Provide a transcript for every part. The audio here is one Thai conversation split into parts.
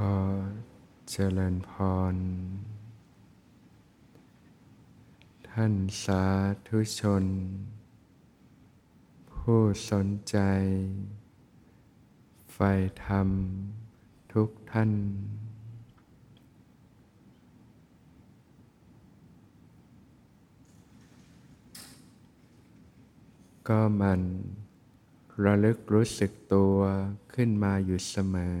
ขอเจริญพร ท่านสาธุชน ผู้สนใจใฝ่ธรรมทุกท่าน ก็มันระลึกรู้สึกตัวขึ้นมาอยู่เสมอ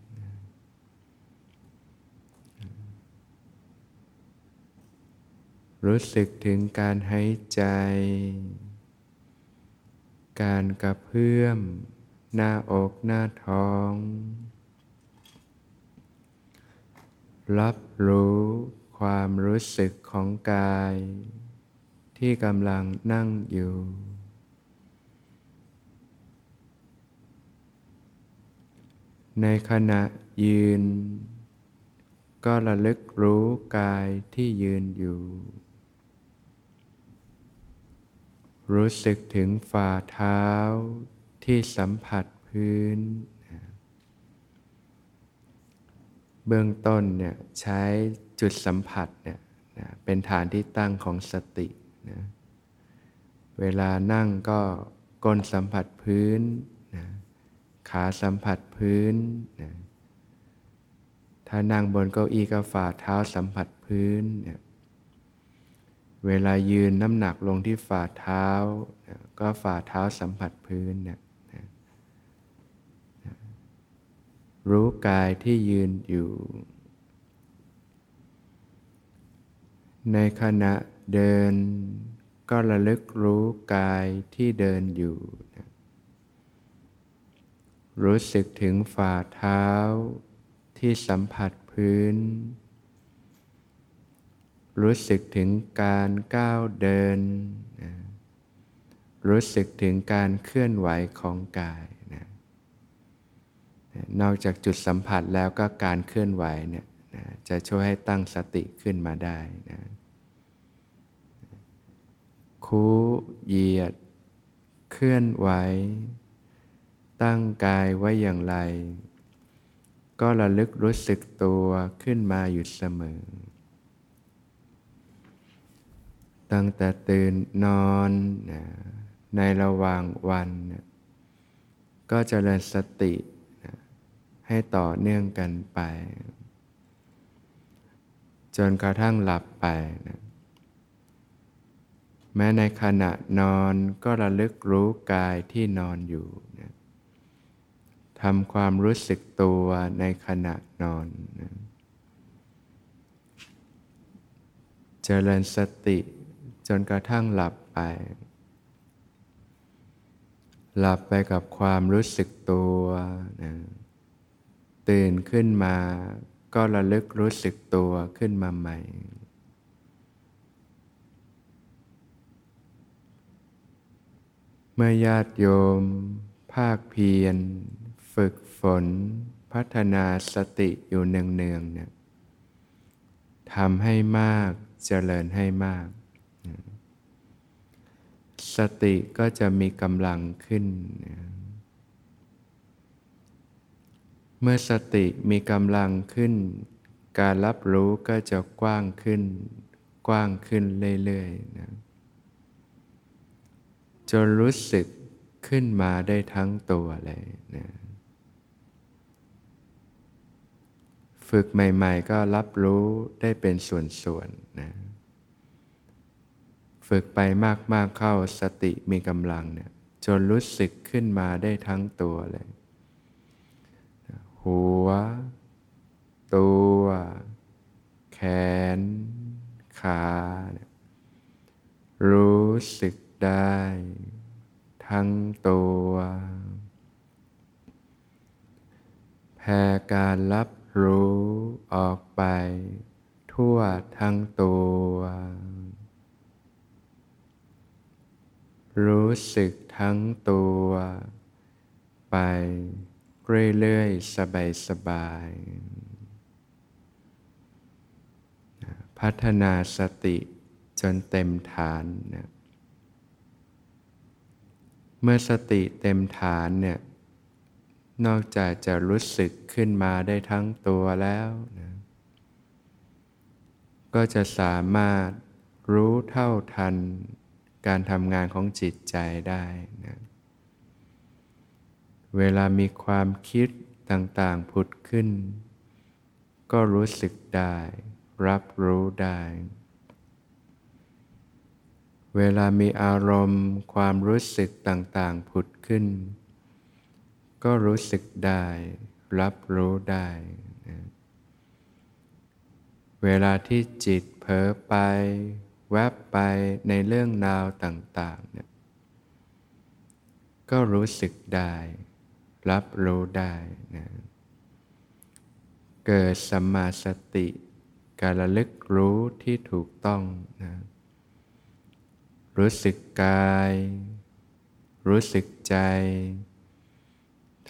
รู้สึกถึงการหายใจ การกระเพื่อม หน้าอกหน้าท้อง รับรู้ความรู้สึกของกาย ที่กำลังนั่งอยู่ ในขณะยืน ก็ระลึกรู้กายที่ยืนอยู่ รู้สึกถึงฝ่าเท้าที่สัมผัสพื้น เบื้องต้นเนี่ยใช้จุดสัมผัสเนี่ยนะเป็นฐานที่ตั้งของสตินะเวลานั่งก็ก้นสัมผัสพื้นนะขาสัมผัสพื้นนะถ้านั่งบนเก้าอี้ก็ฝ่าเท้าสัมผัสพื้นเนี่ย เวลายืนน้ำหนักลงที่ฝ่าเท้า ก็ฝ่าเท้าสัมผัสพื้นนะนะรู้กายที่ยืนอยู่ ในขณะเดิน ก็ระลึกรู้กายที่เดินอยู่นะรู้สึกถึงฝ่าเท้าที่สัมผัสพื้น รู้สึกถึงการก้าวเดินนะรู้สึกถึงการเคลื่อนไหวของกายนะนอกจากจุดสัมผัสแล้วก็การเคลื่อนไหวเนี่ยนะจะช่วยให้ตั้งสติขึ้นมาได้นะคูเหยียด เคลื่อนไหว ตั้งกายไว้อย่างไร ก็ระลึกรู้สึกตัวขึ้นมาอยู่เสมอ ตั้งแต่ตื่นนอนนะในระหว่างวันนะก็จเจริญสตินะให้ต่อเนื่องกันไป จนกระทั่งหลับไปนะแม้ในขณะนอนก็ระลึกรู้กายที่นอนอยู่นะทำความรู้สึกตัวในขณะนอนนะเจริญสติ นกระทั่งหลับไป หลับไปกับความรู้สึกตัวนะตื่นขึ้นมาก็ระลึกรู้สึกตัวขึ้นมาใหม่ เมื่อญาติโยม ภาคเพียร ฝึกฝน พัฒนาสติอยู่เนืองๆเนี่ยทำให้มากเจริญให้มาก สติก็จะมีกำลังขึ้น เมื่อสติมีกำลังขึ้น การรับรู้ก็จะกว้างขึ้น กว้างขึ้นเรื่อยๆนะจนรู้สึกขึ้นมาได้ทั้งตัวเลยนะฝึกใหม่ ๆ ก็รับรู้ได้เป็นส่วนๆนะ ฝึกไปมากๆเข้าสติมีกำลังเนี่ยจนรู้สึกขึ้นมาได้ทั้งตัวเลย หัว ตัว แขน ขาเนี่ยรู้สึกได้ ทั้งตัว แผ่การรับรู้ออกไป ทั่วทั้งตัว รู้สึกทั้งตัว ไปเรื่อยๆ สบายๆ พัฒนาสติจนเต็มฐานนะเมื่อสติเต็มฐานเนี่ย นอกจากจะรู้สึกขึ้นมาได้ทั้งตัวแล้วนะก็จะสามารถรู้เท่าทัน การทำงานของจิตใจได้นะเวลามีความคิดต่างๆผุดขึ้น ก็รู้สึกได้ รับรู้ได้ เวลามีอารมณ์ความรู้สึกต่างๆผุดขึ้น ก็รู้สึกได้ รับรู้ได้นะเวลาที่จิตเผลอไป แวบไปในเรื่องราวต่างๆเนี่ยก็รู้สึกได้ รับรู้ได้นะเกิดสัมมาสติ การระลึกรู้ที่ถูกต้องนะรู้สึกกาย รู้สึกใจ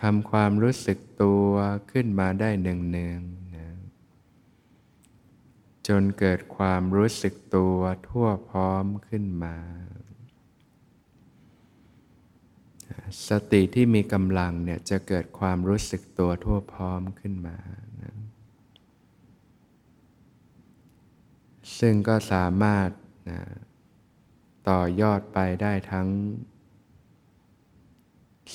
ทำความรู้สึกตัวขึ้นมาได้เนืองๆน จนเกิดความรู้สึกตัวทั่วพร้อมขึ้นมา สติที่มีกำลังเนี่ยจะเกิดความรู้สึกตัวทั่วพร้อมขึ้นมานะซึ่งก็สามารถนะต่อยอดไปได้ทั้ง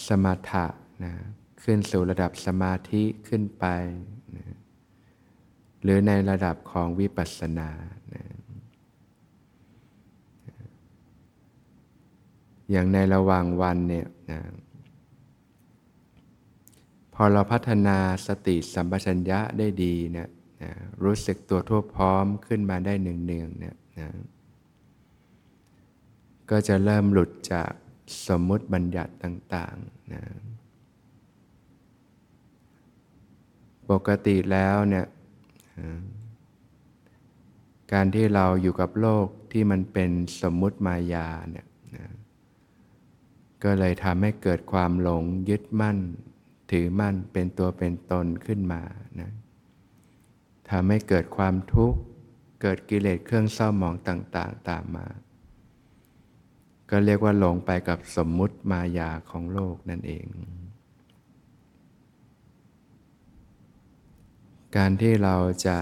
สมถะนะขึ้นสู่ระดับสมาธิขึ้นไป หรือในระดับของวิปัสสนานะอย่างในระหว่างวันเนี่ยนะพอเราพัฒนาสติสัมปชัญญะได้ดีเนี่ยนะรู้สึกตัวทั่วพร้อมขึ้นมาได้หนึ่งเนืองเนี่ยนะก็จะเริ่มหลุดจากสมมุติบัญญัติต่างๆนะปกติแล้วเนี่ย การที่เราอยู่กับโลกที่มันเป็นสมมุติมายาเนี่ยนะก็เลยทำให้เกิดความหลงยึดมั่น ถือมั่นเป็นตัวเป็นตนขึ้นมานะทำให้เกิดความทุกข์ เกิดกิเลสเครื่องเศร้าหมองต่าง ๆ ตามมา ก็เรียกว่าหลงไปกับสมมุติมายาของโลกนั่นเอง การที่เราจะ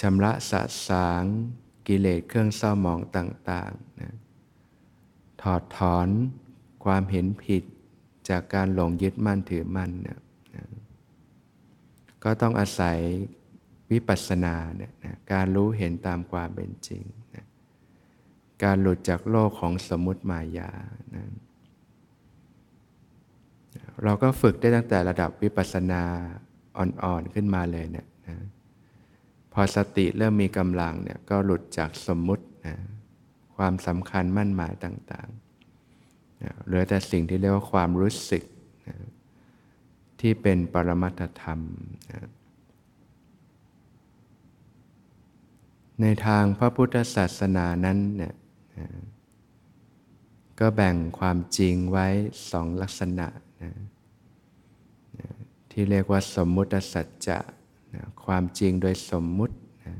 ชำระสะสางกิเลสเครื่องเศร้าหมองต่างๆนะถอดถอนความเห็นผิดจากการหลงยึดมั่นถือมั่นเนี่ยก็ต้องอาศัยวิปัสสนาเนี่ยนะการรู้เห็นตามความเป็นจริงนะการหลุดจากโลกของสมมุติมายานะเราก็ฝึกได้ตั้งแต่ระดับวิปัสสนาอ่อนๆขึ้นมาเลยเนี่ย นะพอสติเริ่มมีกำลังเนี่ยก็หลุดจากสมมุตินะความสำคัญมั่นหมายต่างเหลือแต่สิ่งที่เรียกว่าความรู้สึกนะที่เป็นปรมัตธรรมนะในทางพระพุทธศาสนานั้นเนี่ยนะก็แบ่งความจริงไว้สองลักษณะนะนะที่เรียกว่าสมมุติสัจจะ นะความจริงโดยสมมุตินะ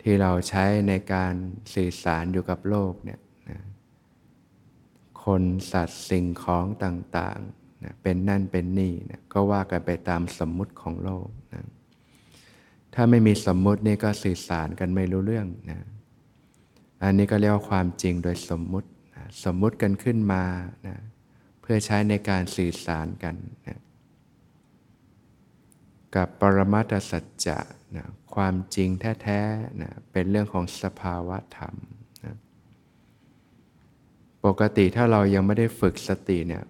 ที่เราใช้ในการสื่อสารอยู่กับโลกเนี่ยคนสัตว์สิ่งของต่างๆนะเป็นนั่นเป็นนี่นะก็ว่ากันไปตามสมมุติของโลกนะถ้าไม่มีสมมุตินี่ก็สื่อสารกันไม่รู้เรื่องนะอันนี้ก็เรียกว่าความจริงโดยสมมุตินะสมมุติกันขึ้นมานะเพื่อใช้ในการสื่อสารกันนะ กับปรมัตสัจจะนะความจริงแท้ๆนะเป็นเรื่องของสภาวะธรรมปกติถ้าเรายังไม่ได้ฝึกสติเนี่ย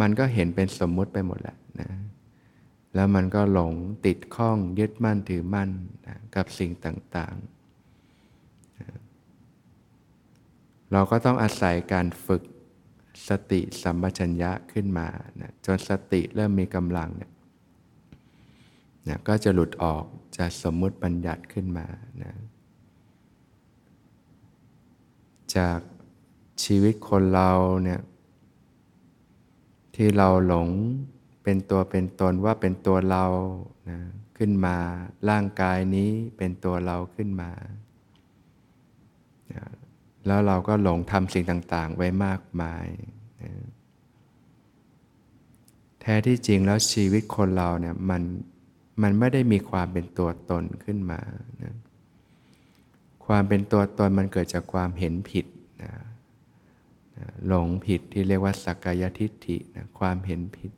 มันก็เห็นเป็นสมมุติไปหมดแหละนะแล้วมันก็หลงติดข้องยึดมั่นถือมั่นนะกับสิ่งต่างๆนะเราก็ต้องอาศัยการฝึกสติสัมปชัญญะขึ้นมานะจนสติเริ่มมีกำลังเนี่ย นะก็จะหลุดออกจะสมมุติบัญญัติขึ้นมานะจากชีวิตคนเราเนี่ยที่เราหลงเป็นตัวเป็นตนว่าเป็นตัวเรานะขึ้นมาร่างกายนี้เป็นตัวเราขึ้นมานะแล้วเราก็หลงทำสิ่งต่างๆ ไว้มากมายนะแท้ที่จริงแล้วชีวิตคนเราเนี่ยมัน มันไม่ได้มีความเป็นตัวตนขึ้นมานะความเป็นตัวตนมันเกิดจากความเห็นผิดนะหลงผิดที่เรียกว่าสักกายทิฏฐินะความเห็นผิด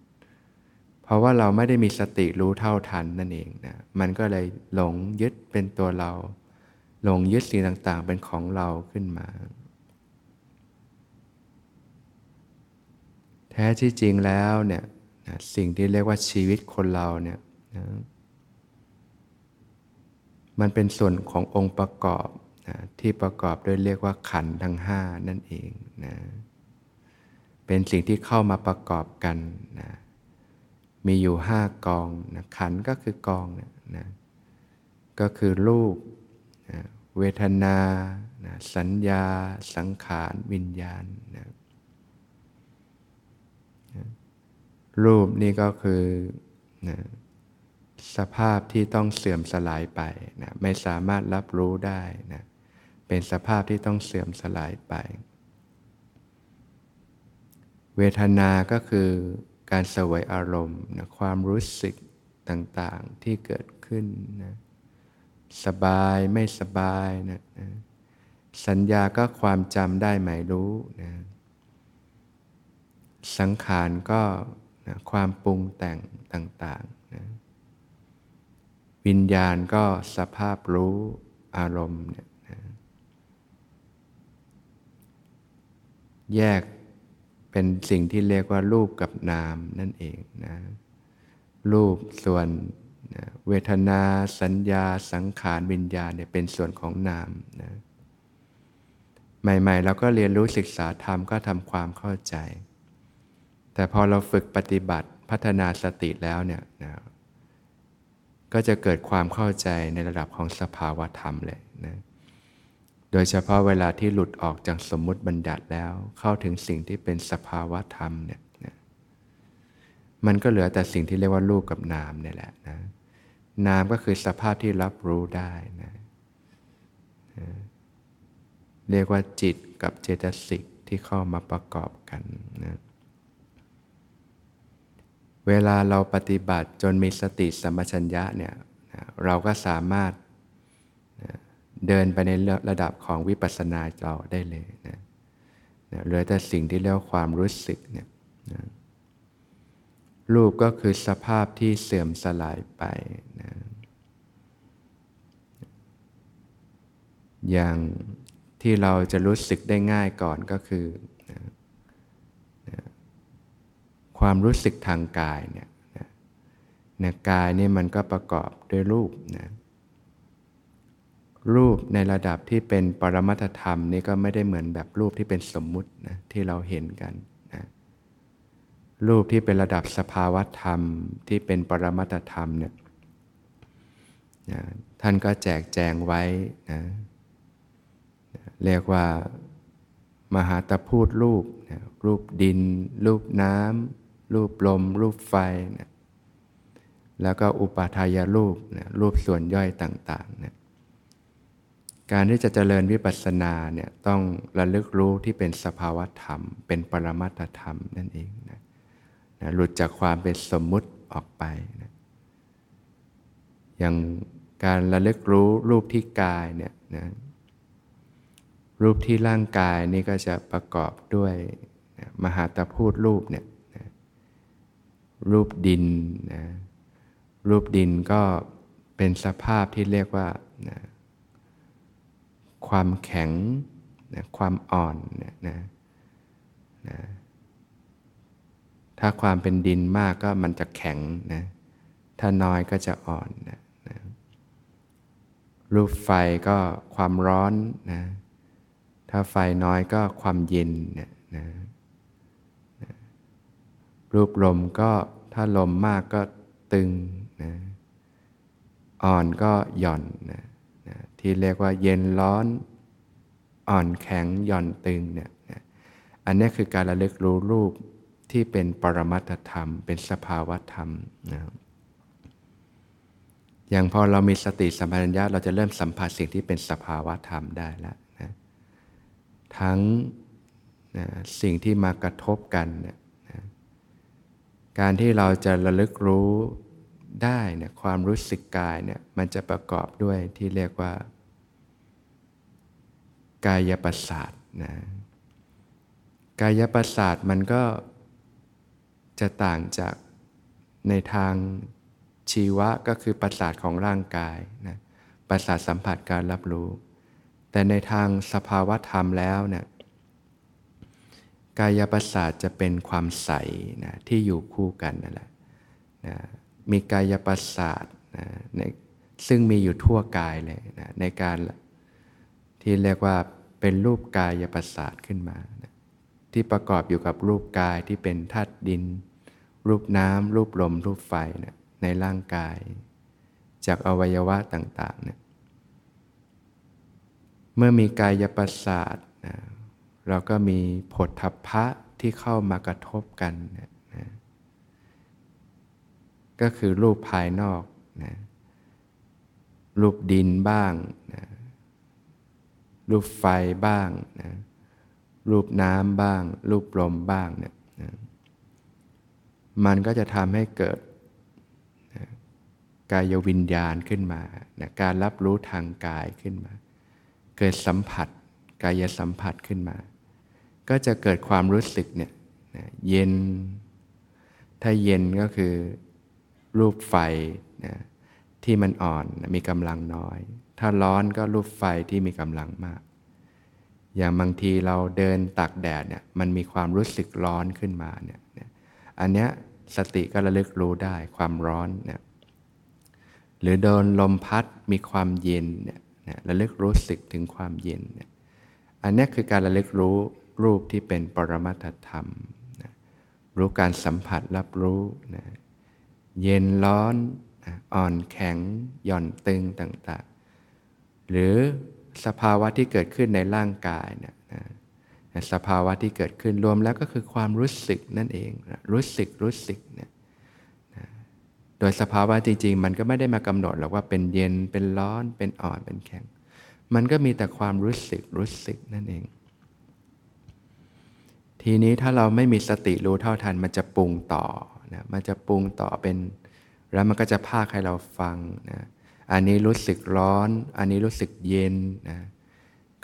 เพราะว่าเราไม่ได้มีสติรู้เท่าทันนั่นเองนะมันก็เลยหลงยึดเป็นตัวเรา หลงยึดสิ่งต่างๆ เป็นของเราขึ้นมา แท้ที่จริงแล้วเนี่ยสิ่งที่เรียกว่าชีวิตคนเราเนี่ย นะมันเป็นส่วนขององค์ประกอบนะที่ประกอบด้วยเรียกว่าขันธ์ทั้งห้านั่นเองนะเป็นสิ่งที่เข้ามาประกอบกันนะมีอยู่ห้ากองนะขันก็คือกองนะนะก็คือรูปนะเวทนานะสัญญา สังขารวิญญาณนะรูปนี่ก็คือนะ สภาพที่ต้องเสื่อมสลายไปนะไม่สามารถรับรู้ได้นะเป็นสภาพที่ต้องเสื่อมสลายไป เวทนาก็คือการสวยอารมณ์นะความรู้สึกต่างๆที่เกิดขึ้นนะสบายไม่สบายนะนะสัญญาก็ความจำได้หมายรู้นะสังขารก็นะความปรุงแต่งต่างๆ วิญญาณก็สภาพรู้อารมณ์เนี่ยนะแยกเป็นสิ่งที่เรียกว่ารูปกับนามนั่นเองนะรูปส่วนนะเวทนาสัญญาสังขารวิญญาณเนี่ยเป็นส่วนของนามนะใหม่ๆ เราก็เรียนรู้ศึกษาธรรมก็ทำความเข้าใจ แต่พอเราฝึกปฏิบัติพัฒนาสติแล้วเนี่ยนะ ก็จะเกิดความเข้าใจในระดับของสภาวะธรรมเลยนะโดยเฉพาะเวลาที่หลุดออกจากสมมุติบัญญัติแล้ว เข้าถึงสิ่งที่เป็นสภาวะธรรมเนี่ยนะมันก็เหลือแต่สิ่งที่เรียกว่ารูปกับนามเนี่ยแหละนะนามก็คือสภาพที่รับรู้ได้นะนะเรียกว่าจิตกับเจตสิกที่เข้ามาประกอบกันนะ เวลาเราปฏิบัติจนมีสติสัมปชัญญะเนี่ยเราก็สามารถเดินไปในระดับของวิปัสสนาเราได้เลยนะนะเหลือแต่สิ่งที่เรียกว่าความรู้สึกเนี่ยนะรูปก็คือสภาพที่เสื่อมสลายไปนะอย่างที่เราจะรู้สึกได้ง่ายก่อนก็คือนะนะ ความรู้สึกทางกายเนี่ยนะกายนี่มันก็ประกอบด้วยรูปนะรูปในระดับที่เป็นปรมัตธรรมนี่ก็ไม่ได้เหมือนแบบรูปที่เป็นสมมุตินะที่เราเห็นกันนะรูปที่เป็นระดับสภาวธรรมที่เป็นปรมัตธรรมเนี่ยนะท่านก็แจกแจงไว้นะเรียกว่ามหาตพูดรูปนะรูปดิน รูปน้ำ รูปลม รูปไฟนะแล้วก็อุปาทายรูปนะรูปส่วนย่อยต่างๆนะการที่จะเจริญวิปัสสนาเนี่ยต้องระลึกรู้ที่เป็นสภาวธรรม เป็นปรมัตธรรมนั่นเองนะนะหลุดจากความเป็นสมมุติออกไปนะอย่างการระลึกรู้รูปที่กายเนี่ยนะรูปที่ร่างกายนี่ก็จะประกอบด้วยนะมหาตพูดรูปเนี่ย รูปดินนะรูปดินก็เป็นสภาพที่เรียกว่านะความแข็งนะความอ่อนนะนะนะถ้าความเป็นดินมากก็มันจะแข็งนะถ้าน้อยก็จะอ่อนนะนะรูปไฟก็ความร้อนนะถ้าไฟน้อยก็ความเย็นนะนะนะ รูปลมก็ถ้าลมมากก็ตึงนะอ่อนก็หย่อนนะนะที่เรียกว่าเย็นร้อน อ่อนแข็งหย่อนตึงเนี่ยนะอันนี้คือการระลึกรู้รูปที่เป็นปรมัตธรรม เป็นสภาวธรรมนะอย่างพอเรามีสติสัมปชัญญะเราจะเริ่มสัมผัสสิ่งที่เป็นสภาวธรรมได้แล้วนะทั้งนะสิ่งที่มากระทบกันนะ การที่เราจะระลึกรู้ได้เนี่ยความรู้สึกกายเนี่ยมันจะประกอบด้วยที่เรียกว่า กายประสาทนะกายประสาทมันก็จะต่างจากในทางชีวะก็คือประสาทของร่างกายนะประสาทสัมผัสการรับรู้ แต่ในทางสภาวะธรรมแล้วเนี่ย กายประสาทจะเป็นความใสนะที่อยู่คู่กันนั่นแหละนะมีกายประสาทนะในซึ่งมีอยู่ทั่วกายเลยนะในการที่เรียกว่าเป็นรูปกายประสาทขึ้นมานะที่ประกอบอยู่กับรูปกายที่เป็นธาตุดิน รูปน้ำรูปลม รูปไฟนะในร่างกาย จากอวัยวะต่างๆเนี่ยเมื่อมีกายประสาทนะ เราก็มีผลทัพพะที่เข้ามากระทบกันนะก็คือรูปภายนอกนะรูปดินบ้างนะรูปไฟบ้างนะรูปน้ำบ้าง รูปลมบ้างเนี่ยนะมันก็จะทำให้เกิดนะกายวิญญาณขึ้นมานะการรับรู้ทางกายขึ้นมา เกิดสัมผัส กายสัมผัสขึ้นมา ก็จะเกิดความรู้สึกเนี่ยเย็น ถ้าเย็นก็คือรูปไฟนะที่มันอ่อนมีกำลังน้อย ถ้าร้อนก็รูปไฟที่มีกำลังมาก อย่างบางทีเราเดินตากแดดเนี่ยมันมีความรู้สึกร้อนขึ้นมาเนี่ยอันเนี้ยสติก็ระลึกรู้ได้ความร้อนเนี่ยหรือโดนลมพัดมีความเย็นเนี่ยระลึกรู้สึกถึงความเย็นเนี่ย อันนี้คือการระลึกรู้รูปที่เป็นปรมัตธรรมนะรู้การสัมผัสรับรู้นะเย็นร้อนอ่อนแข็งหย่อนตึงต่างๆ หรือสภาวะที่เกิดขึ้นในร่างกายนี่ยสภาวะที่เกิดขึ้นรวมแล้วก็คือความรู้สึกนั่นเองรู้สึกรู้สึกนี่ยโดยสภาวะจริงๆ มันก็ไม่ได้มากำหนดหรอกว่าเป็นเย็นเป็นร้อนเป็นอ่อนเป็นแข็ง มันก็มีแต่ความรู้สึกรู้สึกนั่นเอง ทีนี้ถ้าเราไม่มีสติรู้เท่าทัน มันจะปรุงต่อนะมันจะปรุงต่อเป็น แล้วมันก็จะพากให้เราฟังนะอันนี้รู้สึกร้อน อันนี้รู้สึกเย็นนะ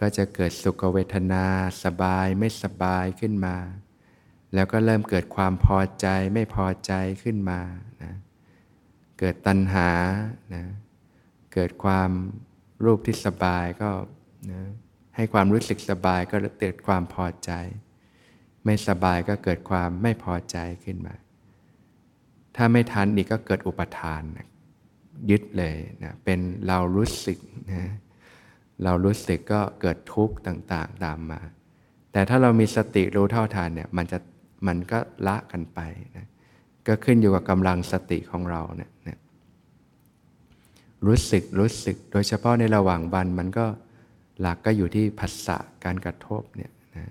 ก็จะเกิดสุขเวทนา สบายไม่สบายขึ้นมา แล้วก็เริ่มเกิดความพอใจไม่พอใจขึ้นมานะเกิดตัณหานะเกิดความ รูปที่สบายก็นะให้ความรู้สึกสบายก็เกิดความพอใจ ไม่สบายก็เกิดความไม่พอใจขึ้นมา ถ้าไม่ทันอีกก็เกิดอุปทานนะยึดเลยนะเป็นเรารู้สึกนะเรารู้สึกก็เกิดทุกข์ต่างๆตามมา แต่ถ้าเรามีสติรู้เท่าทานเนี่ยมันจะมันก็ละกันไปนะก็ขึ้นอยู่กับกำลังสติของเราเนี่ย รู้สึกรู้สึก โดยเฉพาะในระหว่างวันมันก็หลักก็อยู่ที่ผัสสะการกระทบเนี่ยนะ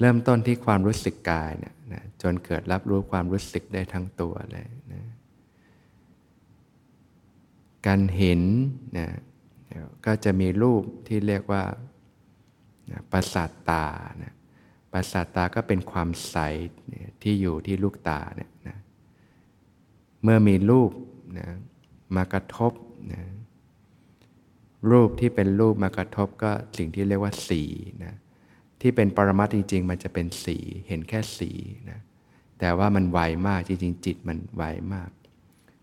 เริ่มต้นที่ความรู้สึกกายเนี่ยนะจนเกิดรับรู้ความรู้สึกได้ทั้งตัวเลยนะการเห็นนะก็จะมีรูปที่เรียกว่านะประสาทตานะประสาทตาก็เป็นความใสที่อยู่ที่ลูกตาเนี่ยนะเมื่อมีรูปนะ มากระทบนะรูปที่เป็นรูปมากระทบก็สิ่งที่เรียกว่าสีนะที่เป็นปรมัตจริง ๆ มันจะเป็นสีเห็นแค่สีนะแต่ว่ามันไวมากจริง ๆ จิตมันไวมาก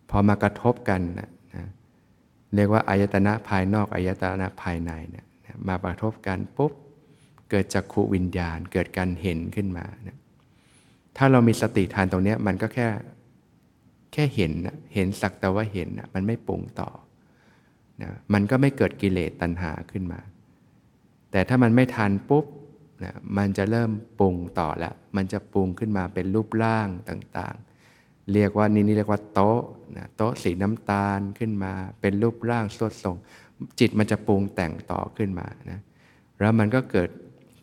พอมากระทบกันนะนะเรียกว่าอายตนะภายนอกอายตนะภายในนะมากระทบกันปุ๊บเกิดจักขูวิญญาณ เกิดการเห็นขึ้นมานะถ้าเรามีสติทานตรงนี้มันก็แค่ แค่เห็นนะเห็นสักแต่ว่าเห็นนะมันไม่ปรุงต่อนะมันก็ไม่เกิดกิเลสตัณหาขึ้นมา แต่ถ้ามันไม่ทันปุ๊บนะมันจะเริ่มปรุงต่อแล้วมันจะปรุงขึ้นมาเป็นรูปร่างต่างเรียกว่านี่นี่เรียกว่าโต๊ะนะโต๊ะสีน้ำตาลขึ้นมา เป็นรูปร่างสดทรง จิตมันจะปรุงแต่งต่อขึ้นมานะแล้วมันก็เกิด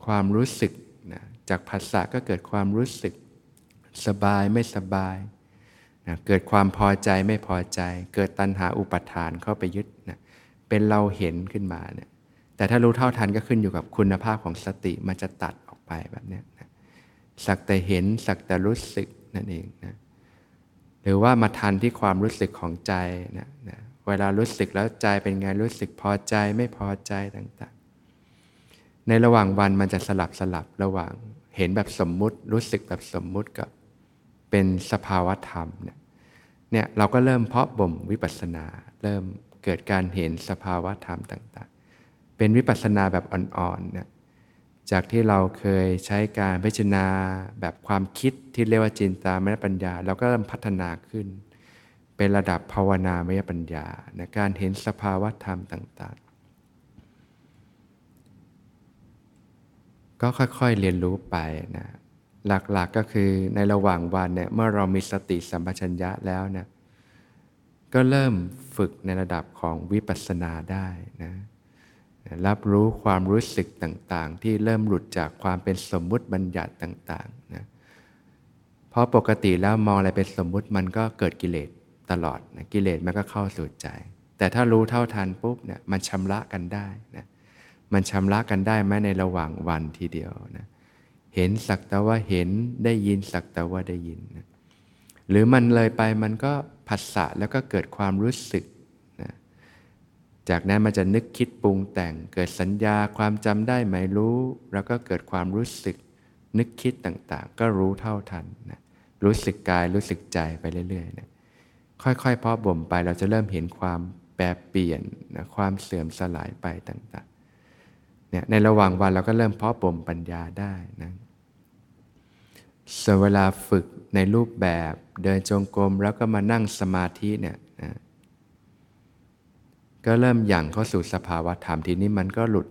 ความรู้สึกนะจากภาษาก็เกิดความรู้สึก สบายไม่สบาย นะเกิดความพอใจไม่พอใจ เกิดตัณหาอุปทานเข้าไปยึดนะเป็นเราเห็นขึ้นมาเนี่ยแต่ถ้ารู้เท่าทันก็ขึ้นอยู่กับคุณภาพของสติมันจะตัดออกไปแบบนี้นะสักแต่เห็นสักแต่รู้สึกนั่นเองนะหรือว่ามาทันที่ความรู้สึกของใจนะนะเวลารู้สึกแล้วใจเป็นไงรู้สึกพอใจไม่พอใจต่างๆ ในระหว่างวันมันจะสลับสลับระหว่างเห็นแบบสมมุติ รู้สึกแบบสมมุติกับ เป็นสภาวธรรมเนี่ยเนี่ยเราก็เริ่มเพาะบ่มวิปัสสนา เริ่มเกิดการเห็นสภาวธรรมต่างๆ เป็นวิปัสสนาแบบอ่อนๆเนี่ยจากที่เราเคยใช้การพิจารณาแบบความคิดที่เรียกว่าจินตามยปัญญา เราก็เริ่มพัฒนาขึ้น เป็นระดับภาวนามยปัญญาในการเห็นสภาวธรรมต่างๆ ก็ค่อยๆเรียนรู้ไปนะ หลักๆกก็คือในระหว่างวันเนี่ยเมื่อเรามีสติสัมปชัญญะแล้วเนี่ยก็เริ่มฝึกในระดับของวิปัสสนาได้นะรับรู้ความรู้สึกต่างๆ ที่เริ่มหลุดจากความเป็นสมมุติบัญญัติต่างๆนะเพราะปกติแล้วมองอะไรเป็นสมมุติมันก็เกิดกิเลสตลอดนะกิเลสมันก็เข้าสู่ใจ แต่ถ้ารู้เท่าทันปุ๊บเนี่ยมันชำระกันได้นะมันชำระกันได้แม้ในระหว่างวันทีเดียวนะเเห็นสักแต่ว่าเห็นได้ยินสักแต่ว่าได้ยินนะหรือมันเลยไปมันก็ผัสสะแล้วก็เกิดความรู้สึกนะจากนั้นมันจะนึกคิดปรุงแต่ง เกิดสัญญาความจำได้ไหมรู้ แล้วก็เกิดความรู้สึก นึกคิดต่างๆ ก็รู้เท่าทันนะรู้สึกกายรู้สึกใจไปเรื่อยๆนะค่อยๆเพาะบ่มไปเราจะเริ่มเห็นความแปรเปลี่ยนนะความเสื่อมสลายไปต่างๆเนี่ยในระหว่างวันเราก็เริ่มเพาะบ่มปัญญาได้นะ ส่วนเวลาฝึกในรูปแบบเดินจงกรมแล้วก็มานั่งสมาธิเนี่ยนะก็เริ่มหยั่งเข้าสู่สภาวะธรรมทีนี้มันก็หลุด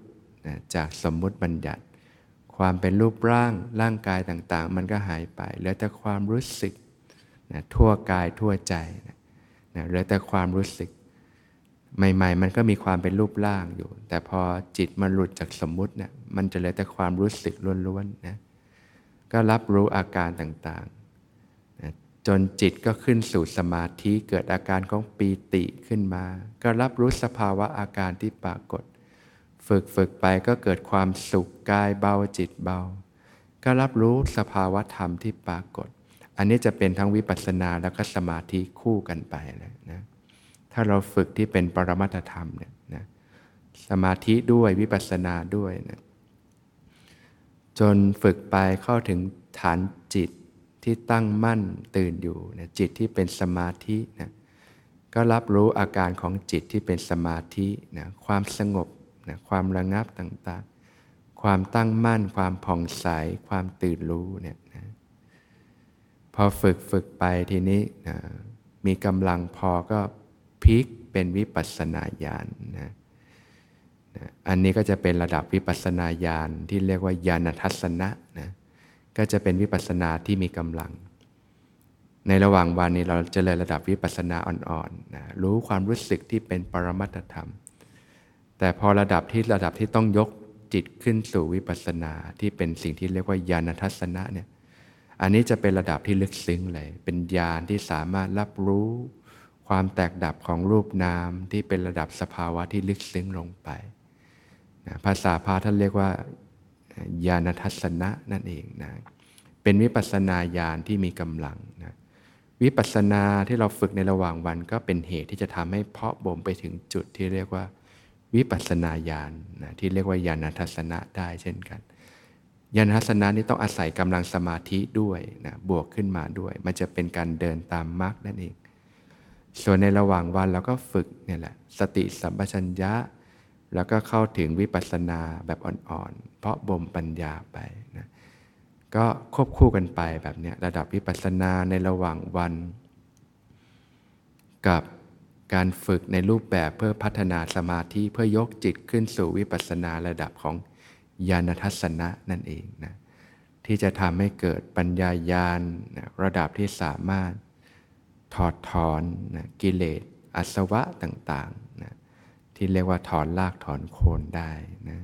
นะจากสมมุติบัญญัติ ความเป็นรูปร่างร่างกายต่างๆ มันก็หายไปเหลือแต่ความรู้สึกนะทั่วกายทั่วใจนะนะเหลือแต่ความรู้สึก ใหม่ ๆ มันก็มีความเป็นรูปร่างอยู่ แต่พอจิตมันหลุดจากสมมุติเนี่ยมันจะเหลือแต่ความรู้สึกล้วนๆนะ ก็รับรู้อาการต่างๆนะจนจิตก็ขึ้นสู่สมาธิเกิดอาการของปีติขึ้นมา ก็รับรู้สภาวะอาการที่ปรากฏ ฝึกฝึกไปก็เกิดความสุขกายเบาจิตเบา ก็รับรู้สภาวะธรรมที่ปรากฏ อันนี้จะเป็นทั้งวิปัสสนาแล้วก็สมาธิคู่กันไปเลยนะถ้าเราฝึกที่เป็นปรมัตธรรมเนี่ยนะสมาธิด้วยวิปัสสนาด้วยนะ จนฝึกไปเข้าถึงฐานจิตที่ตั้งมั่นตื่นอยู่นะจิตที่เป็นสมาธินะก็รับรู้อาการของจิตที่เป็นสมาธินะความสงบนะความระงับต่างๆ ความตั้งมั่น ความผ่องใส ความตื่นรู้เนี่ยนะพอฝึกฝึกไปทีนี้นะมีกำลังพอก็พลิกเป็นวิปัสสนาญาณนะ อันนี้ก็จะเป็นระดับวิปัสนาญาณที่เรียกว่าญาณทัศนะนะก็จะเป็นวิปัสนาที่มีกำลัง ในระหว่างวันนี้เราจะเลยระดับวิปัสนาอ่อนๆนะรู้ความรู้สึกที่เป็นปรมัตธรรม แต่พอระดับที่ระดับที่ต้องยกจิตขึ้นสู่วิปัสนาที่เป็นสิ่งที่เรียกว่าญาณทัศนะเนี่ยอันนี้จะเป็นระดับที่ลึกซึ้งเลย เป็นญาณที่สามารถรับรู้ความแตกดับของรูปนามที่เป็นระดับสภาวะที่ลึกซึ้งลงไป ภาษาพาท่านเรียกว่าญาณทัศนะนั่นเองนะเป็นวิปัสนาญาณที่มีกำลังนะวิปัสนาที่เราฝึกในระหว่างวันก็เป็นเหตุที่จะทำให้เพาะบ่มไปถึงจุดที่เรียกว่า วิปัสนาญาณนะที่เรียกว่าญาณทัศนะได้เช่นกันญาณทัศนะนี้ต้องอาศัยกำลังสมาธิด้วยนะบวกขึ้นมาด้วย มันจะเป็นการเดินตามมรรคนั่นเอง ส่วนในระหว่างวันเราก็ฝึกเนี่ยแหละสติสัมปชัญญะ แล้วก็เข้าถึงวิปัสสนาแบบอ่อนๆ เพราะบ่มปัญญาไปนะก็ควบคู่กันไปแบบนี้ระดับวิปัสสนาในระหว่างวัน กับการฝึกในรูปแบบเพื่อพัฒนาสมาธิเพื่อยกจิตขึ้นสู่วิปัสสนาระดับของญาณทัศนะนั่นเองนะที่จะทำให้เกิดปัญญายาณนะระดับที่สามารถถอดถอนนะกิเลสอสวะต่างๆ ที่เรียกว่าถอนรากถอนโคนได้นะ